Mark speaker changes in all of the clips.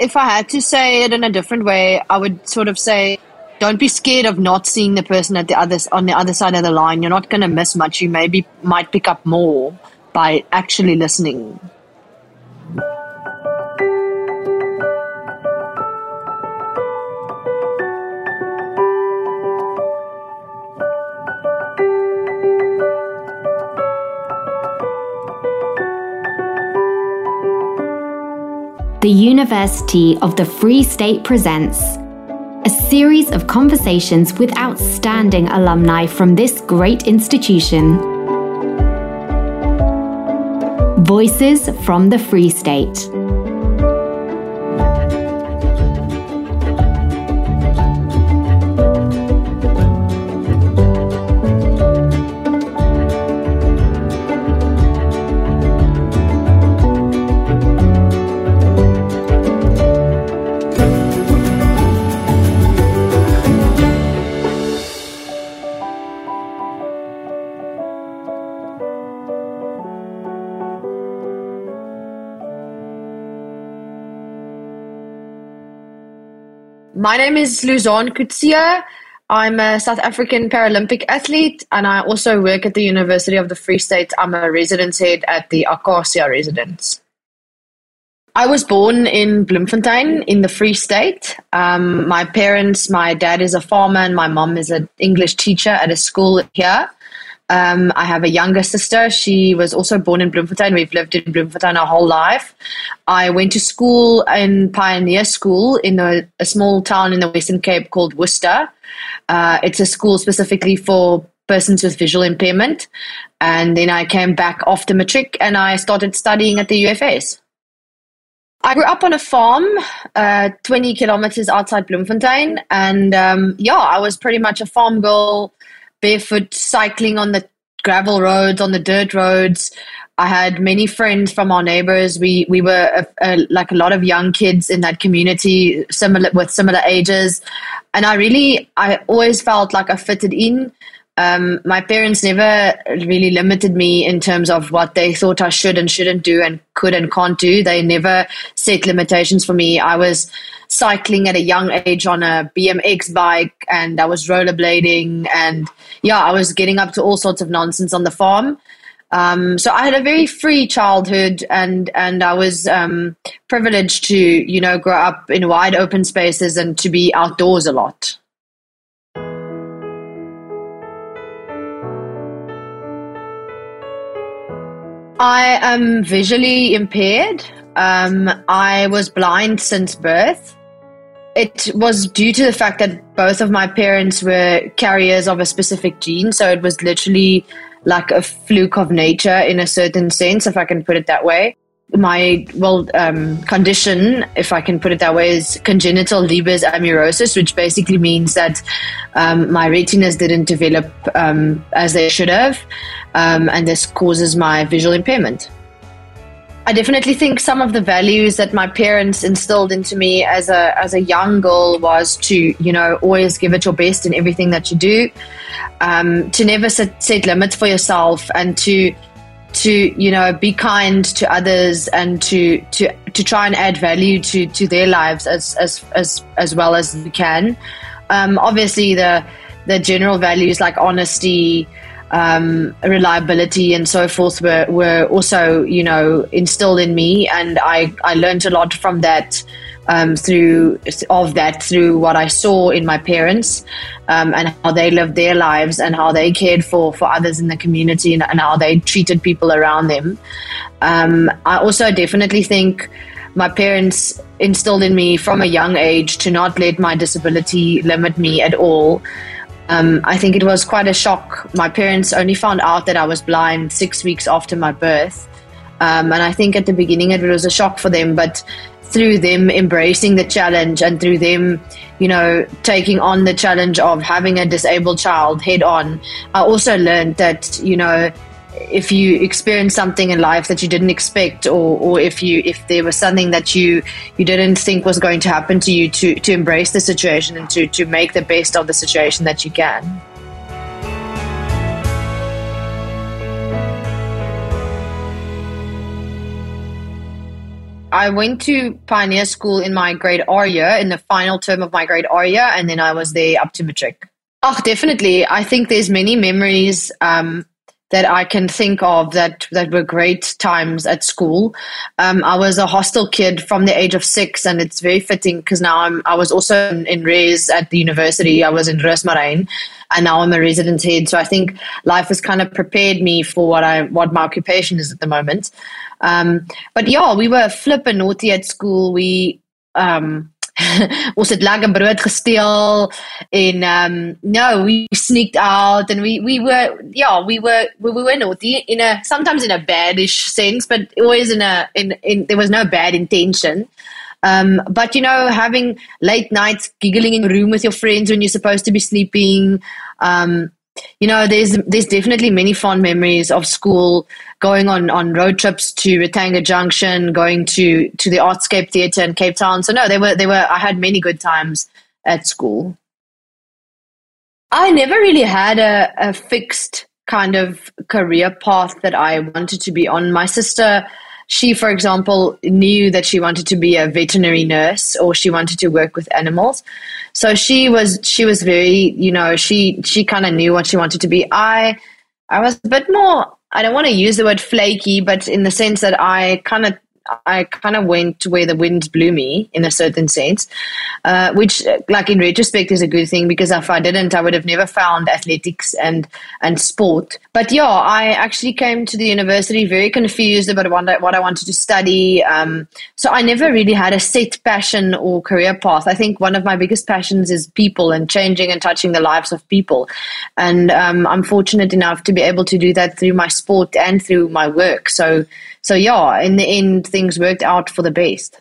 Speaker 1: if I had to say it in a different way, I would sort of say, don't be scared of not seeing the person at the other on the other side of the line. You're not going to miss much. You maybe might pick up more by actually listening.
Speaker 2: University of the Free State presents a series of conversations with outstanding alumni from this great institution. Voices from the Free State.
Speaker 1: My name is Louzanne Coetzee. I'm a South African Paralympic athlete, and I also work at the University of the Free State. I'm a residence head at the Akasia residence. I was born in Bloemfontein in the Free State. Um, my parents, my dad is a farmer, and my mom is an English teacher at a school here. Um, I have a younger sister. She was also born in Bloemfontein. We've lived in Bloemfontein our whole life. I went to school in Pioneer School in a, a small town in the Western Cape called Worcester. Uh, it's a school specifically for persons with visual impairment. And then I came back after matric and I started studying at the UFS. I grew up on a farm, uh, 20 kilometers outside Bloemfontein. And um, yeah, I was pretty much a farm girl barefoot cycling on the gravel roads, on the dirt roads. I had many friends from our neighbors. We we were a, a, like a lot of young kids in that community, similar with similar ages, and I really I always felt like I fitted in. Um, my parents never really limited me in terms of what they thought I should and shouldn't do and could and can't do. They never set limitations for me. I was cycling at a young age on a BMX bike and I was rollerblading and yeah, I was getting up to all sorts of nonsense on the farm. Um, so I had a very free childhood and and I was um, privileged to you know grow up in wide open spaces and to be outdoors a lot. I am visually impaired. Um, I was blind since birth. It was due to the fact that both of my parents were carriers of a specific gene. So it was literally like a fluke of nature in a certain sense, if I can put it that way. My well um, condition, if I can put it that way, is congenital Leber's amaurosis, which basically means that um, my retinas didn't develop um, as they should have, um, and this causes my visual impairment. I definitely think some of the values that my parents instilled into me as a as a young girl was to you know always give it your best in everything that you do, um, to never set, set limits for yourself, and to to you know be kind to others and to to to try and add value to to their lives as as as as well as you can. Um, obviously, the the general values like honesty um, reliability and so forth were, were also, you know, instilled in me. And I, I learned a lot from that, um, through, of that through what I saw in my parents um, and how they lived their lives and how they cared for, for others in the community and, and how they treated people around them. Um, I also definitely think my parents instilled in me from a young age to not let my disability limit me at all. Um, I think it was quite a shock. My parents only found out that I was blind six weeks after my birth. Um, and I think at the beginning it was a shock for them, but through them embracing the challenge and through them, you know, taking on the challenge of having a disabled child head on, I also learned that, you know, if you experience something in life that you didn't expect or, or if you if there was something that you you didn't think was going to happen to you to to embrace the situation and to to make the best of the situation that you can I went to Pioneer School in my grade R year, in the final term of my grade R year, and then I was there up to matric. Oh, definitely. I think there's many memories um, that I can think of that that were great times at school. Um, I was a hostel kid from the age of six, and it's very fitting because now I'm I was also in, in res at the university. I was in Roosmaryn, and now I'm a resident head. So I think life has kind of prepared me for what I what my occupation is at the moment. Um, but yeah, we were flipping naughty at school. We um, ons het lekker brood gesteel en um no we sneaked out and we we were yeah we were we, we were naughty in a sometimes in a badish sense but always in a in in there was no bad intention. Um but you know having late nights giggling in a room with your friends when you're supposed to be sleeping um you know, there's there's definitely many fond memories of school, going on on road trips to Ratanga Junction, going to to the Artscape Theatre in Cape Town. So no, they were they were. I had many good times at school. I never really had a, a fixed kind of career path that I wanted to be on. My sister she, for example, knew that she wanted to be a veterinary nurse or she wanted to work with animals. So she was she was very, you know, she she kind of knew what she wanted to be. I I was a bit more I don't want to use the word flaky, but in the sense that I kind of I kind of went where the winds blew me in a certain sense, uh, which, like in retrospect, is a good thing because if I didn't, I would have never found athletics and and sport. But yeah, I actually came to the university very confused about what I wanted to study. Um, so I never really had a set passion or career path. I think one of my biggest passions is people and changing and touching the lives of people, and um, I'm fortunate enough to be able to do that through my sport and through my work. So so yeah, in the end, things worked out for the best.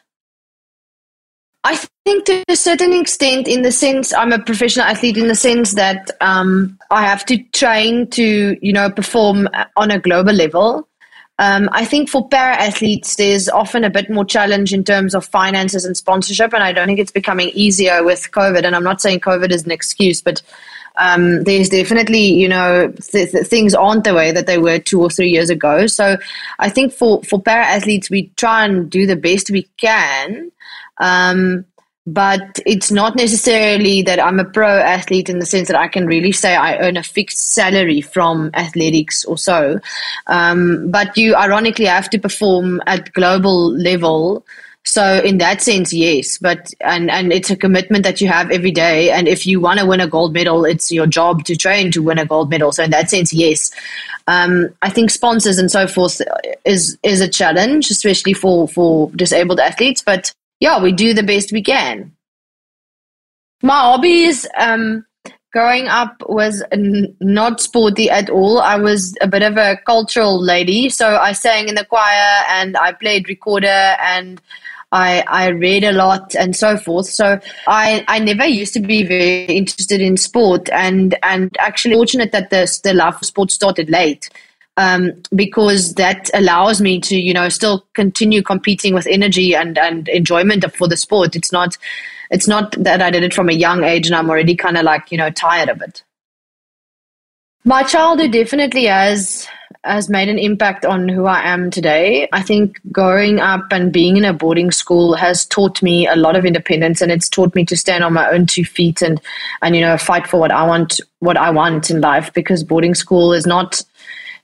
Speaker 1: I think to a certain extent, in the sense I'm a professional athlete, in the sense that um, I have to train to, you know, perform on a global level. Um, I think for para athletes, there's often a bit more challenge in terms of finances and sponsorship, and I don't think it's becoming easier with COVID. And I'm not saying COVID is an excuse, but um, there's definitely, you know, th- th- things aren't the way that they were two or three years ago. So I think for, for para athletes, we try and do the best we can. Um, but it's not necessarily that I'm a pro athlete in the sense that I can really say I earn a fixed salary from athletics or so. Um, but you ironically have to perform at global level so in that sense, yes, but and and it's a commitment that you have every day. And if you want to win a gold medal, it's your job to train to win a gold medal. So in that sense, yes. Um, I think sponsors and so forth is is a challenge, especially for for disabled athletes. But yeah, we do the best we can. My hobbies. Um, growing up was n- not sporty at all. I was a bit of a cultural lady, so I sang in the choir and I played recorder and I, I read a lot and so forth. So I, I never used to be very interested in sport and, and actually fortunate that the, the love for sport started late. Um, because that allows me to, you know, still continue competing with energy and, and enjoyment for the sport. It's not, it's not that I did it from a young age and I'm already kind of like, you know, tired of it. My childhood definitely has has made an impact on who I am today. I think growing up and being in a boarding school has taught me a lot of independence and it's taught me to stand on my own two feet and and you know fight for what I want what I want in life because boarding school is not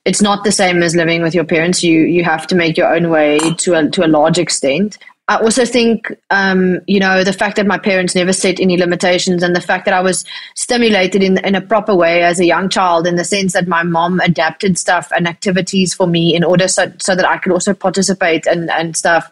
Speaker 1: it's not the same as living with your parents. You you have to make your own way to a to a large extent. I also think, um, you know, the fact that my parents never set any limitations and the fact that I was stimulated in, in a proper way as a young child, in the sense that my mom adapted stuff and activities for me in order so, so that I could also participate and, and stuff,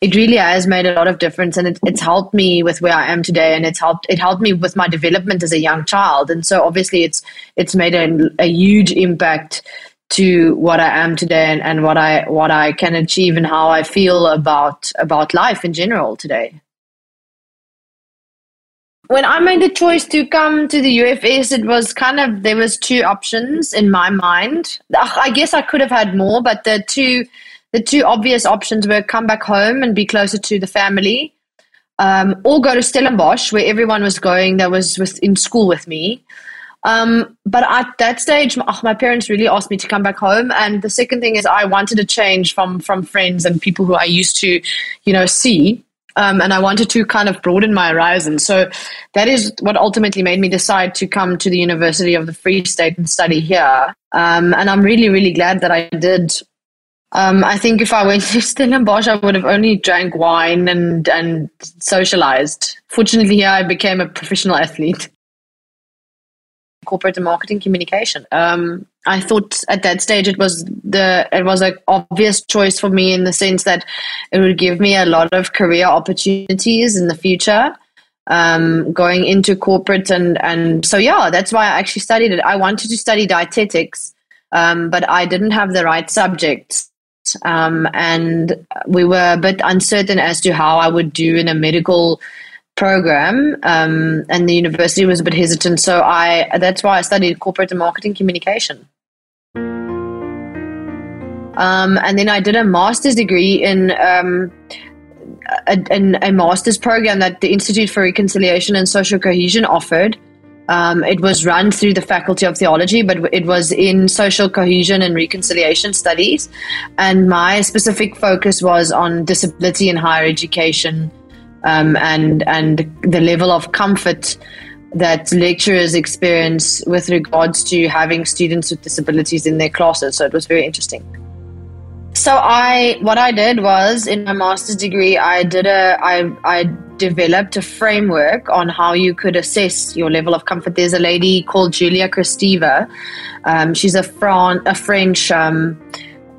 Speaker 1: it really has made a lot of difference. And it, it's helped me with where I am today. And it's helped, it helped me with my development as a young child. And so obviously it's, it's made a, a huge impact to what I am today and, and what I what I can achieve and how I feel about about life in general today. When I made the choice to come to the UFS, it was kind of there was two options in my mind. I guess I could have had more, but the two the two obvious options were come back home and be closer to the family, um, or go to Stellenbosch where everyone was going that was with, in school with me Um, but at that stage, my, my parents really asked me to come back home. And the second thing is, I wanted to change from from friends and people who I used to, you know, see. Um, and I wanted to kind of broaden my horizon. So that is what ultimately made me decide to come to the University of the Free State and study here. Um, and I'm really, really glad that I did. Um, I think if I went to Stellenbosch, I would have only drank wine and and socialized. Fortunately, here I became a professional athlete corporate and marketing communication. Um, I thought at that stage it was the it was an obvious choice for me in the sense that it would give me a lot of career opportunities in the future. Um, going into corporate and and so yeah, that's why I actually studied it. I wanted to study dietetics, um, but I didn't have the right subjects. Um, and we were a bit uncertain as to how I would do in a medical program, um, and the university was a bit hesitant. So I that's why I studied corporate and marketing communication. Um, and then I did a master's degree in um, a, in a master's program that the Institute for Reconciliation and Social Cohesion offered. Um, it was run through the Faculty of Theology, but it was in social cohesion and reconciliation studies. And my specific focus was on disability in higher education um, and and the level of comfort that lecturers experience with regards to having students with disabilities in their classes. So it was very interesting. So I what I did was in my master's degree I did a I I developed a framework on how you could assess your level of comfort. There's a lady called Julia Kristeva. Um, she's a Fran- a French um,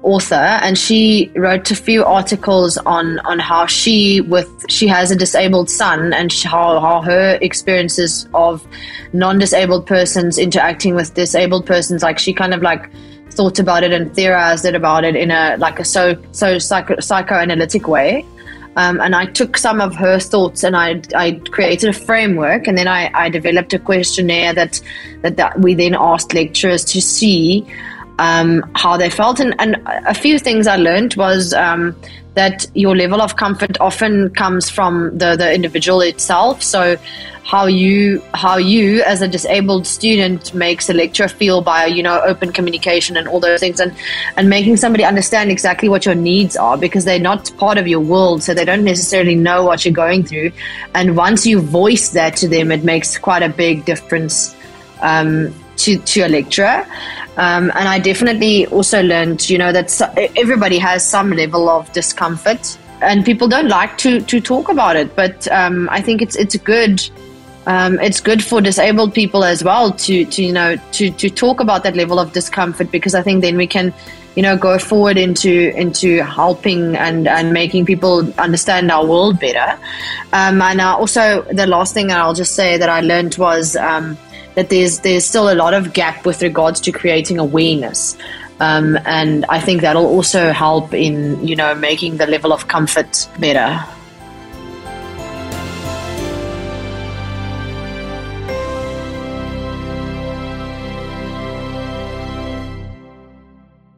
Speaker 1: author and she wrote a few articles on on how she with she has a disabled son and how, how her experiences of non-disabled persons interacting with disabled persons like she kind of like thought about it and theorized it about it in a like a so so psycho, psychoanalytic way. Um, and I took some of her thoughts and I, I created a framework and then I, I developed a questionnaire that, that, that we then asked lecturers to see um, how they felt. And, and a few things I learned was um, that your level of comfort often comes from the, the individual itself. So how you how you as a disabled student makes a lecturer feel by you know open communication and all those things and and making somebody understand exactly what your needs are because they're not part of your world so they don't necessarily know what you're going through and once you voice that to them it makes quite a big difference um, to to a lecturer um, and I definitely also learned, you know, that everybody has some level of discomfort, and people don't like to to talk about it. But um, I think it's it's good. Um, it's good for disabled people as well to, to you know to, to talk about that level of discomfort because I think then we can you know go forward into into helping and and making people understand our world better. Um, and uh, also the last thing I'll just say that I learned was um, that there's there's still a lot of gap with regards to creating awareness. Um, and I think that'll also help in you know making the level of comfort better.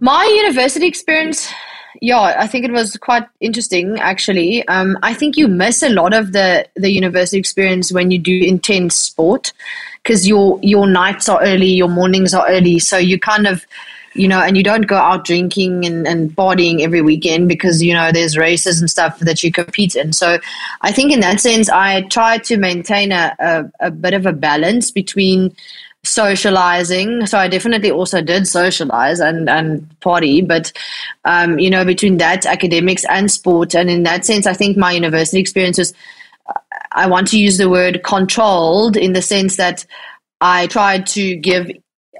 Speaker 1: My university experience, yeah, I think it was quite interesting actually. Um, I think you miss a lot of the the university experience when you do intense sport because your your nights are early, your mornings are early, so you kind of you know, and you don't go out drinking and, and partying every weekend because, you know, there's races and stuff that you compete in. So I think in that sense, I try to maintain a, a, a bit of a balance between socializing. So I definitely also did socialize and, and party, but, um, you know, between that, academics and sport. And in that sense, I think my university experience was I want to use the word controlled in the sense that I tried to give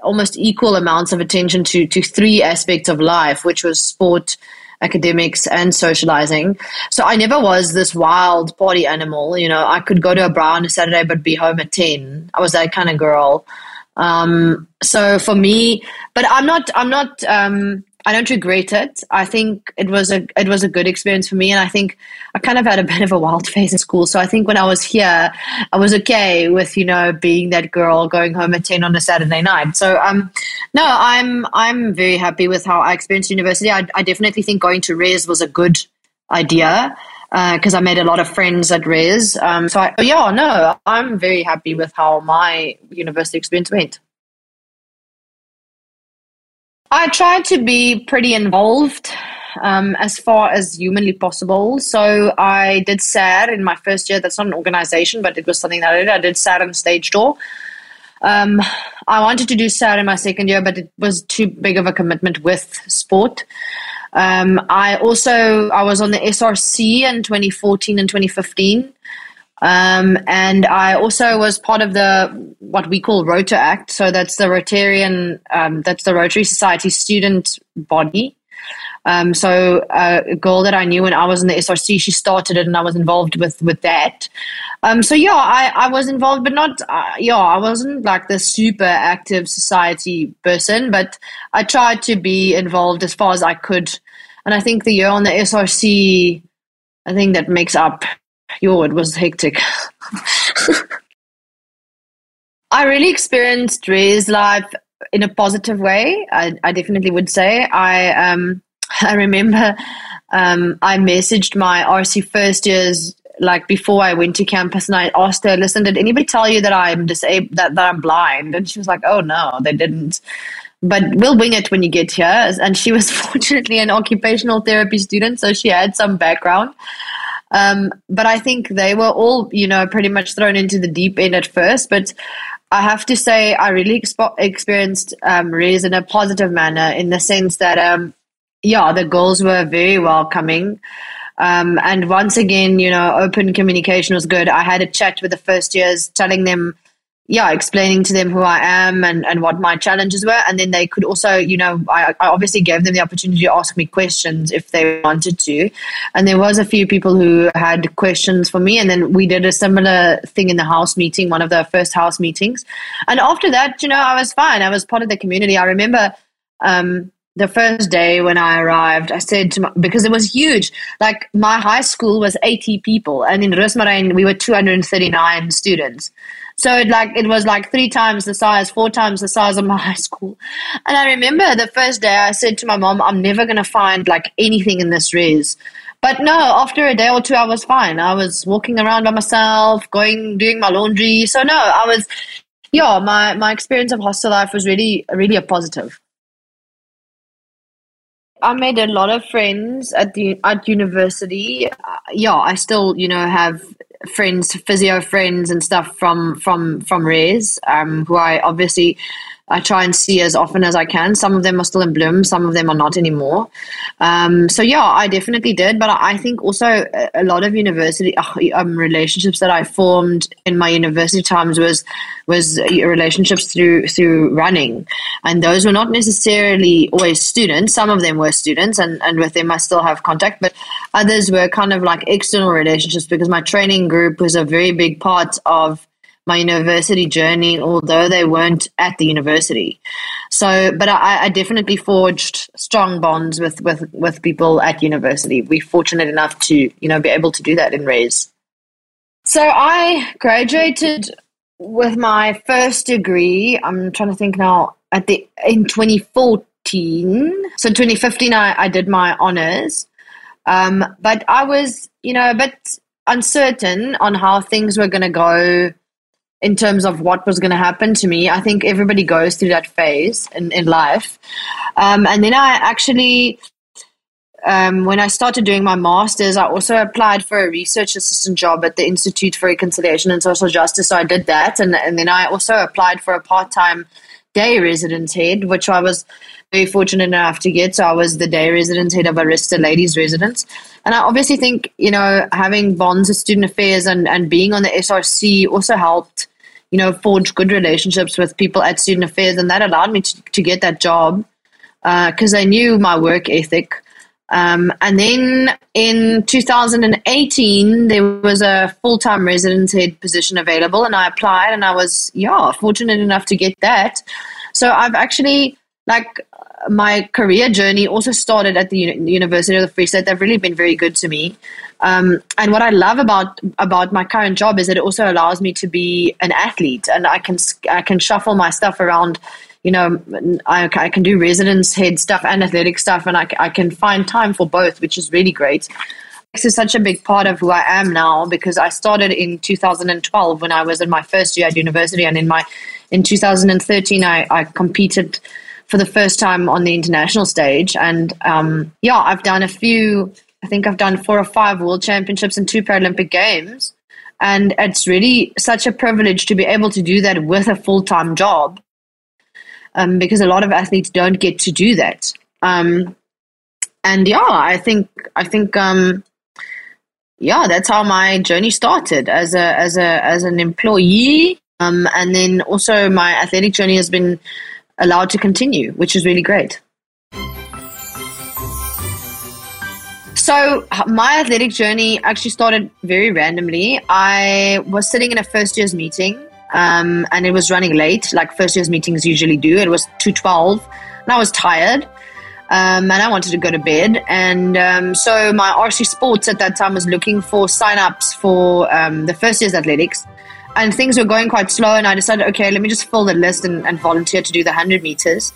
Speaker 1: almost equal amounts of attention to to three aspects of life, which was sport, academics, and socializing. So I never was this wild party animal. You know, I could go to a bar on a Saturday but be home at ten. I was that kind of girl. Um, so for me, but I'm not. I'm not. Um, I don't regret it. I think it was a it was a good experience for me, and I think I kind of had a bit of a wild phase in school. So I think when I was here, I was okay with you know being that girl going home at ten on a Saturday night. So um, no, I'm I'm very happy with how I experienced university. I, I definitely think going to Res was a good idea because uh, I made a lot of friends at Res. Um, so I, yeah, no, I'm very happy with how my university experience went. I tried to be pretty involved um, as far as humanly possible. So I did SAD in my first year. That's not an organization, but it was something that I did. I did SAD on stage door. Um, I wanted to do SAD in my second year, but it was too big of a commitment with sport. Um, I also I was on the SRC in 2014 and 2015. Um, and I also was part of the what we call Rotaract. So that's the Rotarian, um, that's the Rotary Society student body. Um, so uh, a girl that I knew when I was in the SRC, she started it, and I was involved with with that. Um, so yeah, I, I was involved, but not uh, yeah, I wasn't like the super active society person, but I tried to be involved as far as I could. And I think the year on the SRC, I think that makes up yo, it was hectic. I really experienced Res life in a positive way. I, I definitely would say. I um, I remember um, I messaged my RC first years like before I went to campus, and I asked her, "Listen, did anybody tell you that I'm disabled, that, that I'm blind?" And she was like, "Oh no, they didn't." But we'll wing it when you get here. And she was fortunately an occupational therapy student, so she had some background. Um, but I think they were all, you know, pretty much thrown into the deep end at first. But I have to say, I really expo- experienced um, in a positive manner in the sense that, um, yeah, the girls were very welcoming. Um, and once again, you know, open communication was good. I had a chat with the first years, telling them yeah, explaining to them who I am and, and what my challenges were. And then they could also, you know, I, I, obviously gave them the opportunity to ask me questions if they wanted to. And there was a few people who had questions for me. And then we did a similar thing in the house meeting, one of the first house meetings. And after that, you know, I was fine. I was part of the community. I remember um, the first day when I arrived, I said to my, because it was huge. Like my high school was 80 people, and in Roosmaryn we were 239 students. So it like it was like three times the size, four times the size of my high school. And I remember the first day I said to my mom, I'm never gonna find like anything in this res. But no, after a day or two I was fine. I was walking around by myself, going doing my laundry. So no, I was yeah, my, my experience of hostel life was really really a positive. I made a lot of friends at the at university. Uh, yeah, I still you know have friends, physio friends, and stuff from from from Res, um, who I obviously I try and see as often as I can. Some of them are still in Bloem, some of them are not anymore. Um, so yeah, I definitely did. But I think also a lot of university um, relationships that I formed in my university times was was relationships through through running, and those were not necessarily always students. Some of them were students, and and with them I still have contact. But others were kind of like external relationships because my training group was a very big part of my university journey, although they weren't at the university. So, but I, I, definitely forged strong bonds with, with, with people at university. We're fortunate enough to, you know, be able to do that in Res. So I graduated with my first degree. I'm trying to think now at the in 2014. So 2015, I, I did my honors. Um, but I was, you know, a bit uncertain on how things were going to go in terms of what was going to happen to me. I think everybody goes through that phase in, in life. Um, and then I actually, um, when I started doing my master's, I also applied for a research assistant job at the Institute for Reconciliation and Social Justice. So I did that. And, and then I also applied for a part time day residence head, which I was very fortunate enough to get. So I was the day residence head of Arista Ladies Residence. And I obviously think, you know, having bonds with student affairs and, and being on the SRC also helped, you know, forge good relationships with people at student affairs. And that allowed me to, to get that job because uh, I knew my work ethic. Um, and then in 2018, there was a full time residence head position available, and I applied, and I was, yeah, fortunate enough to get that. So I've actually, like, my career journey also started at the University of the Free State. They've really been very good to me. Um, and what I love about about my current job is that it also allows me to be an athlete, and I can I can shuffle my stuff around. You know, I, I can do residence head stuff and athletic stuff, and I, I can find time for both, which is really great. This is such a big part of who I am now because I started in 2012 when I was in my first year at university, and in my in 2013 I, I competed for the first time on the international stage. And um, yeah, I've done a few. I think I've done four or five World Championships and two Paralympic Games. And it's really such a privilege to be able to do that with a full time job um, because a lot of athletes don't get to do that. Um, and yeah, I think I think um, yeah, that's how my journey started as a as a as an employee, um, and then also my athletic journey has been allowed to continue, which is really great. So my athletic journey actually started very randomly. I was sitting in a first year's meeting, um, and it was running late, like first year's meetings usually do. It was two twelve, and I was tired, um, and I wanted to go to bed. And um, so my RC Sports at that time was looking for sign-ups for um, the first year's athletics and things were going quite slow and i decided okay let me just fill the list and, and, volunteer to do the 100 meters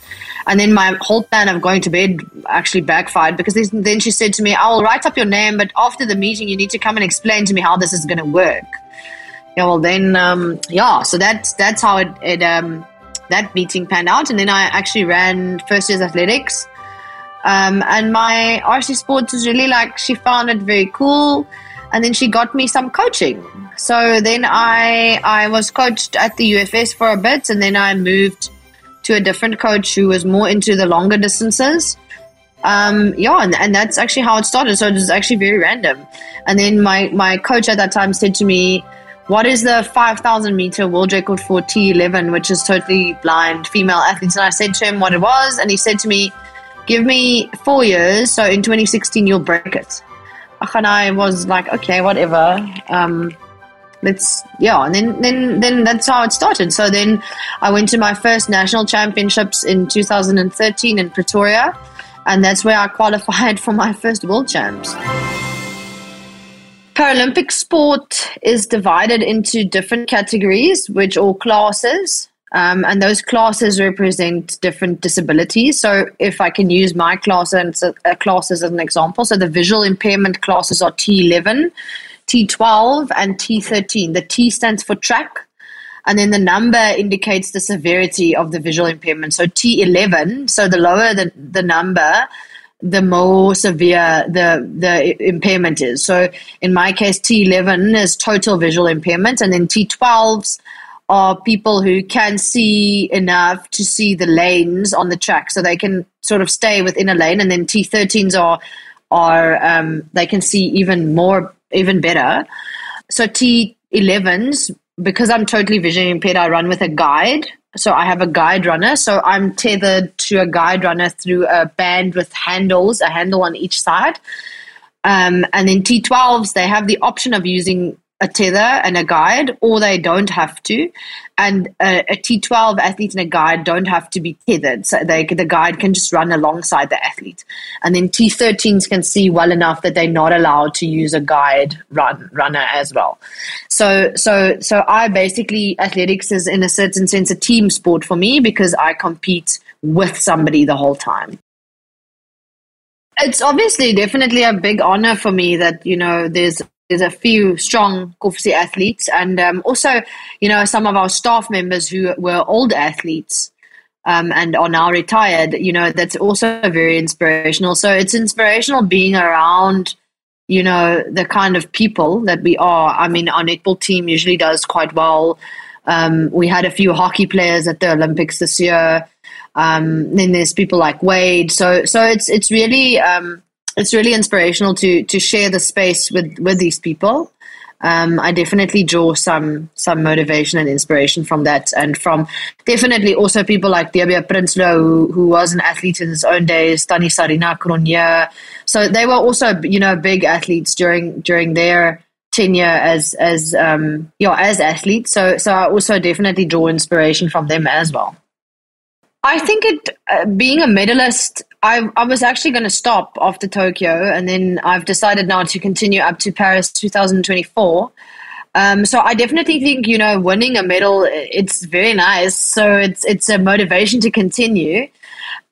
Speaker 1: and then my whole plan of going to bed actually backfired because then she said to me i'll write up your name but after the meeting you need to come and explain to me how this is going to work yeah well then um, yeah so that's that's how it, it um, that meeting panned out and then i actually ran first year's athletics um, and my rc sports was really like she found it very cool and then she got me some coaching. So then I I was coached at the UFS for a bit, and then I moved to a different coach who was more into the longer distances. Um, yeah, and, and that's actually how it started. So it was actually very random. And then my my coach at that time said to me, "What is the five thousand meter world record for T11, which is totally blind female athletes?" And I said to him what it was, and he said to me, "Give me four years. So in 2016 you'll break it." and I was like, okay, whatever. Um, let's yeah and then then then that's how it started so then i went to my first national championships in 2013 in pretoria and that's where i qualified for my first world champs paralympic sport is divided into different categories which all classes um, and those classes represent different disabilities. So, if I can use my class and a class as an example, so the visual impairment classes are T11, T12, and T13. The T stands for track, and then the number indicates the severity of the visual impairment. So, T11, so the lower the, the number, the more severe the the impairment is. So, in my case, T11 is total visual impairment, and then T12s are people who can see enough to see the lanes on the track, so they can sort of stay within a lane. And then T13s are are um, they can see even more, even better. So T11s, because I'm totally vision impaired, I run with a guide. So I have a guide runner. So I'm tethered to a guide runner through a band with handles, a handle on each side. Um, and then T12s, they have the option of using a tether and a guide, or they don't have to. And a a T12 athlete and a guide don't have to be tethered. So they, the guide can just run alongside the athlete. And then T13s can see well enough that they're not allowed to use a guide run runner as well. So, so, so I basically, athletics is in a certain sense a team sport for me because I compete with somebody the whole time it's obviously definitely a big honor for me that you know there's there's a few strong Kovsie athletes, and um, also, you know, some of our staff members who were old athletes um, and are now retired. You know, that's also very inspirational. So it's inspirational being around, you know, the kind of people that we are. I mean, our netball team usually does quite well. Um, we had a few hockey players at the Olympics this year. Um, then there's people like Wayde. So so it's it's really um, it's really inspirational to to share the space with with these people. Um, I definitely draw some some motivation and inspiration from that, and from definitely also people like Debbie Prinsloo, who, who was an athlete in his own days, Tani Sarina Cronje. So they were also you know big athletes during during their tenure as as um, you know, as athletes. So so I also definitely draw inspiration from them as well. I think it uh, being a medalist, I I was actually going to stop after Tokyo, and then I've decided now to continue up to Paris 2024. Um, so I definitely think you know winning a medal it's very nice. So it's it's a motivation to continue.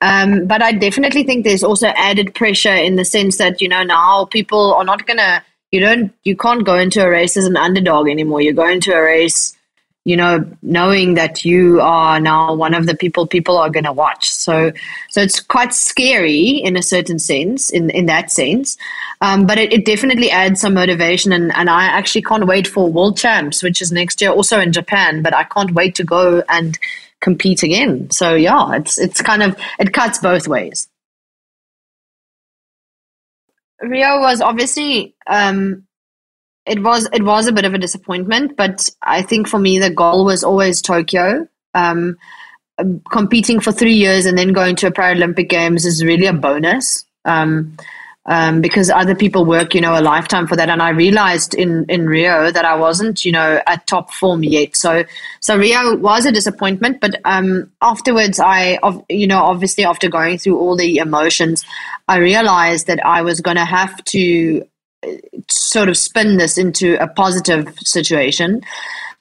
Speaker 1: Um, but I definitely think there's also added pressure in the sense that you know now people are not gonna you don't you can't go into a race as an underdog anymore. You go into a race you know, knowing that you are now one of the people people are going to watch. So, so it's quite scary in a certain sense, in in that sense. Um, but it, it definitely adds some motivation, and and I actually can't wait for World Champs, which is next year, also in Japan. But I can't wait to go and compete again. So yeah, it's it's kind of it cuts both ways. Rio was obviously um, it was it was a bit of a disappointment, but I think for me the goal was always Tokyo. Um, competing for three years and then going to a Paralympic Games is really a bonus. Um, um, because other people work, you know, a lifetime for that. And I realized in, in Rio that I wasn't, you know, at top form yet. So, so Rio was a disappointment, but, um, afterwards I, you know, obviously after going through all the emotions, I realized that I was going to have to sort of spin this into a positive situation.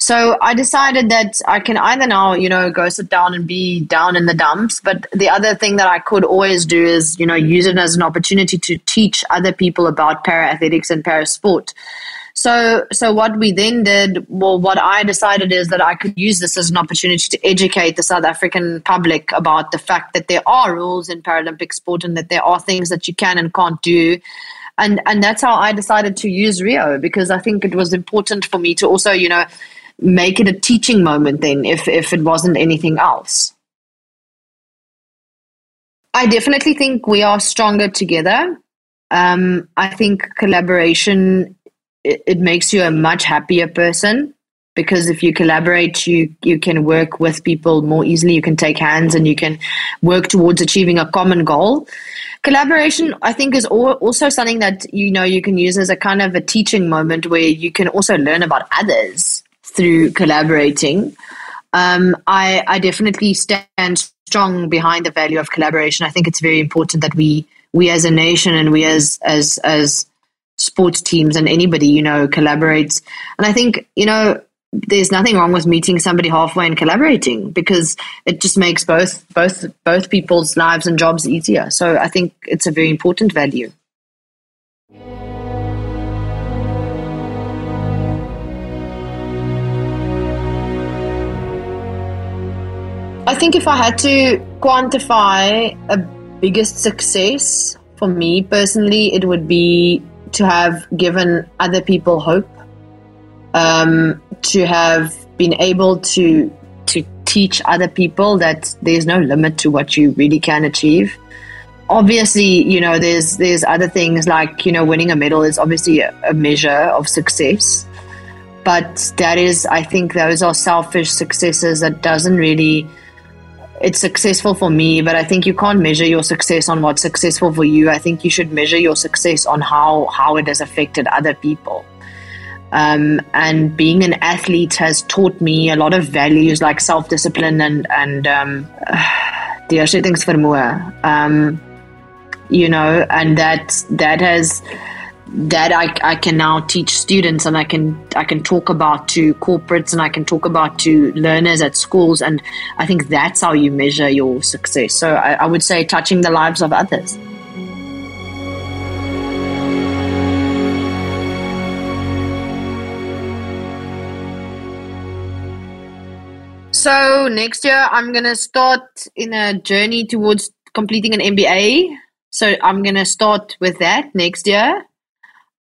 Speaker 1: So I decided that I can either now, you know, go sit down and be down in the dumps. But the other thing that I could always do is, you know, use it as an opportunity to teach other people about para athletics and para sport. So, so what we then did, well, what I decided is that I could use this as an opportunity to educate the South African public about the fact that there are rules in Paralympic sport and that there are things that you can and can't do and and that's how I decided to use Rio because I think it was important for me to also you know make it a teaching moment then if if it wasn't anything else. I definitely think we are stronger together. Um, i think collaboration it, it makes you a much happier person because if you collaborate you you can work with people more easily you can take hands and you can work towards achieving a common goal collaboration i think is also something that you know you can use as a kind of a teaching moment where you can also learn about others through collaborating. Um, I, I definitely stand strong behind the value of collaboration. I think it's very important that we we as a nation and we as as as sports teams and anybody you know collaborates. And I think you know there's nothing wrong with meeting somebody halfway and collaborating because it just makes both both both people's lives and jobs easier. So I think it's a very important value. I think if I had to quantify a biggest success for me personally, it would be to have given other people hope, um, to have been able to to teach other people that there's no limit to what you really can achieve. Obviously, you know, there's there's other things like you know winning a medal is obviously a, a measure of success, but that is, I think, those are selfish successes that doesn't really it's successful for me, but I think you can't measure your success on what's successful for you. I think you should measure your success on how how it has affected other people. Um, and being an athlete has taught me a lot of values like self discipline and and um, uitshettingsvermoë. Um, you know, and that that has that I, I can now teach students and I can I can talk about to corporates and I can talk about to learners at schools and I think that's how you measure your success. So I, I would say touching the lives of others. So next year I'm gonna start in a journey towards completing an MBA. So I'm gonna start with that next year.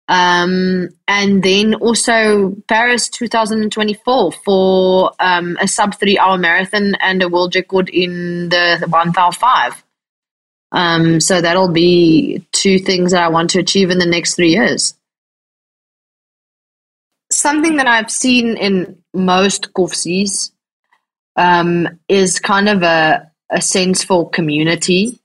Speaker 1: Um, and then also Paris 2024 for um, a sub three hour marathon and a world record in the 1005. Um, so that'll be two things that I want to achieve in the next three years. Something that I've seen in most Kovsies um, is kind of a, a sense for community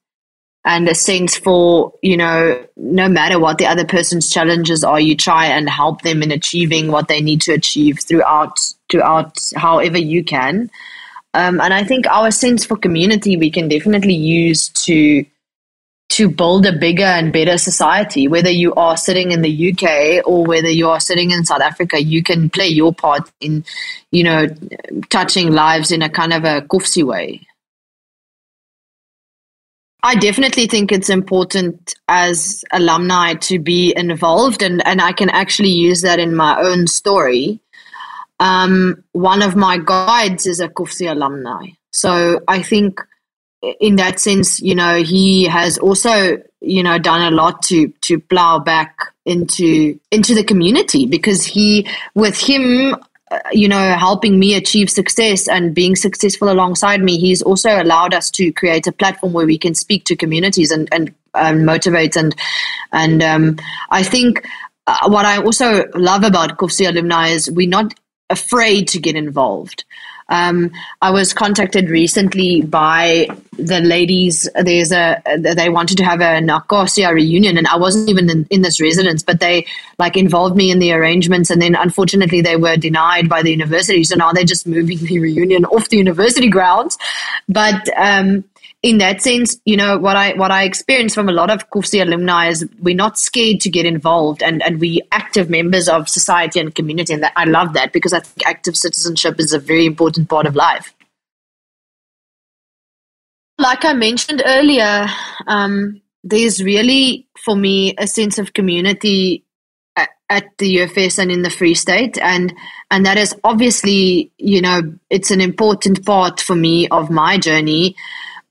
Speaker 1: and a sense for you know no matter what the other person's challenges are you try and help them in achieving what they need to achieve throughout throughout however you can. Um, and i think our sense for community we can definitely use to to build a bigger and better society whether you are sitting in the uk or whether you are sitting in south africa you can play your part in you know touching lives in a kind of a Kovsie way I definitely think it's important as alumni to be involved, and, and I can actually use that in my own story. um, one of my guides is a Kovsie alumni. So I think in that sense, you know, he has also, you know, done a lot to to plow back into into the community because he with him uh, you know helping me achieve success and being successful alongside me he's also allowed us to create a platform where we can speak to communities and and um, motivate and and um, i think uh, what i also love about Kovsie alumni is we're not afraid to get involved um, I was contacted recently by the ladies. There's a they wanted to have an Akasia reunion, and I wasn't even in, in, this residence, but they like involved me in the arrangements, and then unfortunately they were denied by the university. So now they're just moving the reunion off the university grounds. But um, in that sense, you know, what I what I experience from a lot of Kovsie alumni is we're not scared to get involved and, and we active members of society and community. And that, I love that because I think active citizenship is a very important part of life. Like I mentioned earlier, um, there's really, for me, a sense of community at, at the UFS and in the Free State. And, and that is obviously, you know, it's an important part for me of my journey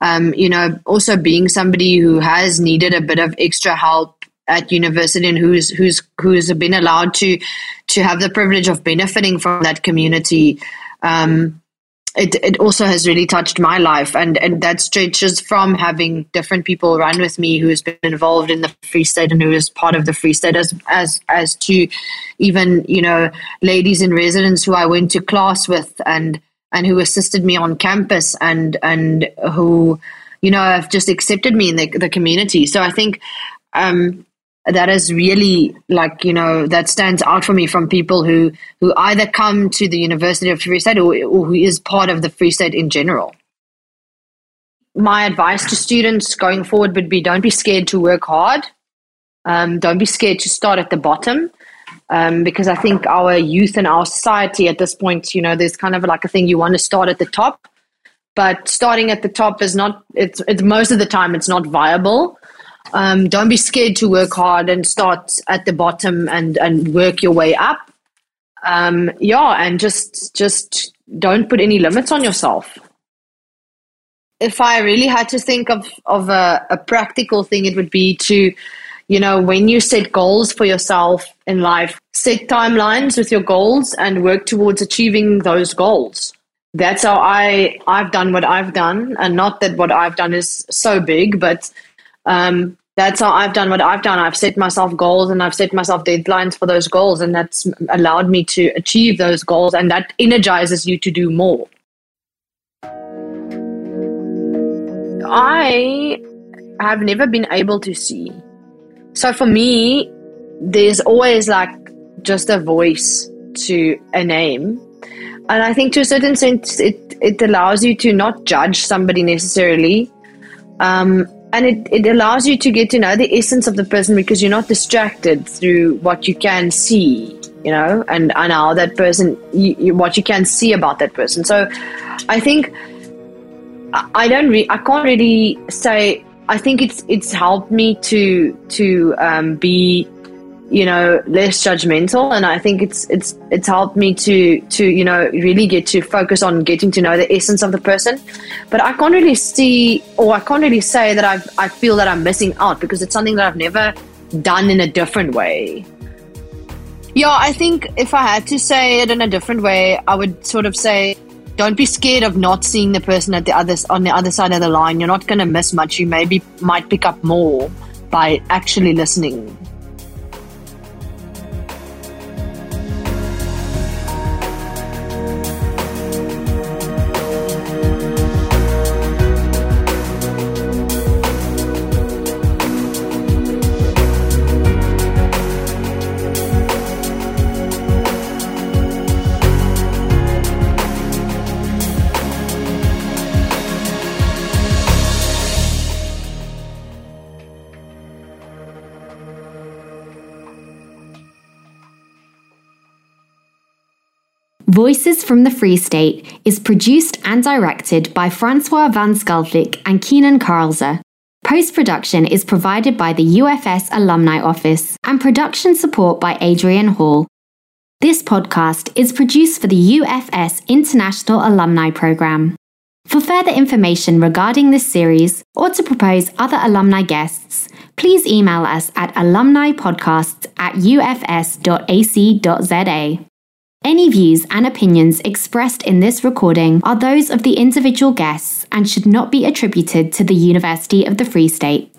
Speaker 1: um, you know, also being somebody who has needed a bit of extra help at university and who's who's who's been allowed to to have the privilege of benefiting from that community. Um, it, it also has really touched my life and, and that stretches from having different people run with me who's been involved in the Free State and who is part of the Free State as as as to even, you know, ladies in residence who I went to class with and and who assisted me on campus and and who you know have just accepted me in the, the community. So i think um, that is really like you know that stands out for me from people who who either come to the university of free state or, or who is part of the free state in general. My advice to students going forward would be don't be scared to work hard. Um, don't be scared to start at the bottom um, because I think our youth and our society at this point, you know, there's kind of like a thing you want to start at the top, but starting at the top is not. It's it's most of the time it's not viable. Um, don't be scared to work hard and start at the bottom and and work your way up. Um, yeah, and just just don't put any limits on yourself. If I really had to think of of a, a practical thing, it would be to you know, when you set goals for yourself in life, set timelines with your goals and work towards achieving those goals. That's how I I've done what I've done, and not that what I've done is so big, but um, that's how I've done what I've done. I've set myself goals and I've set myself deadlines for those goals, and that's allowed me to achieve those goals, and that energizes you to do more. I have never been able to see so for me, there's always like just a voice to a name. And I think to a certain sense, it, it allows you to not judge somebody necessarily. Um, and it, it allows you to get to know the essence of the person because you're not distracted through what you can see, you know, and, and how that person, you, you, what you can see about that person. So I think I don't, re- I can't really say I think it's it's helped me to to um, be you know less judgmental. And i think it's it's it's helped me to to you know really get to focus on getting to know the essence of the person. But i can't really see or i can't really say that i i feel that i'm missing out because it's something that i've never done in a different way. Yeah i think if i had to say it in a different way i would sort of say don't be scared of not seeing the person at the other on the other side of the line. You're not going to miss much. You maybe might pick up more by actually listening.
Speaker 2: Voices from the Free State is produced and directed by Francois van Schalkwyk and Keenan Karlzer. Post production is provided by the UFS Alumni Office and production support by Adrian Hall. This podcast is produced for the UFS International Alumni Programme. For further information regarding this series or to propose other alumni guests, please email us at alumnipodcasts at ufs.ac.za. Any views and opinions expressed in this recording are those of the individual guests and should not be attributed to the University of the Free State.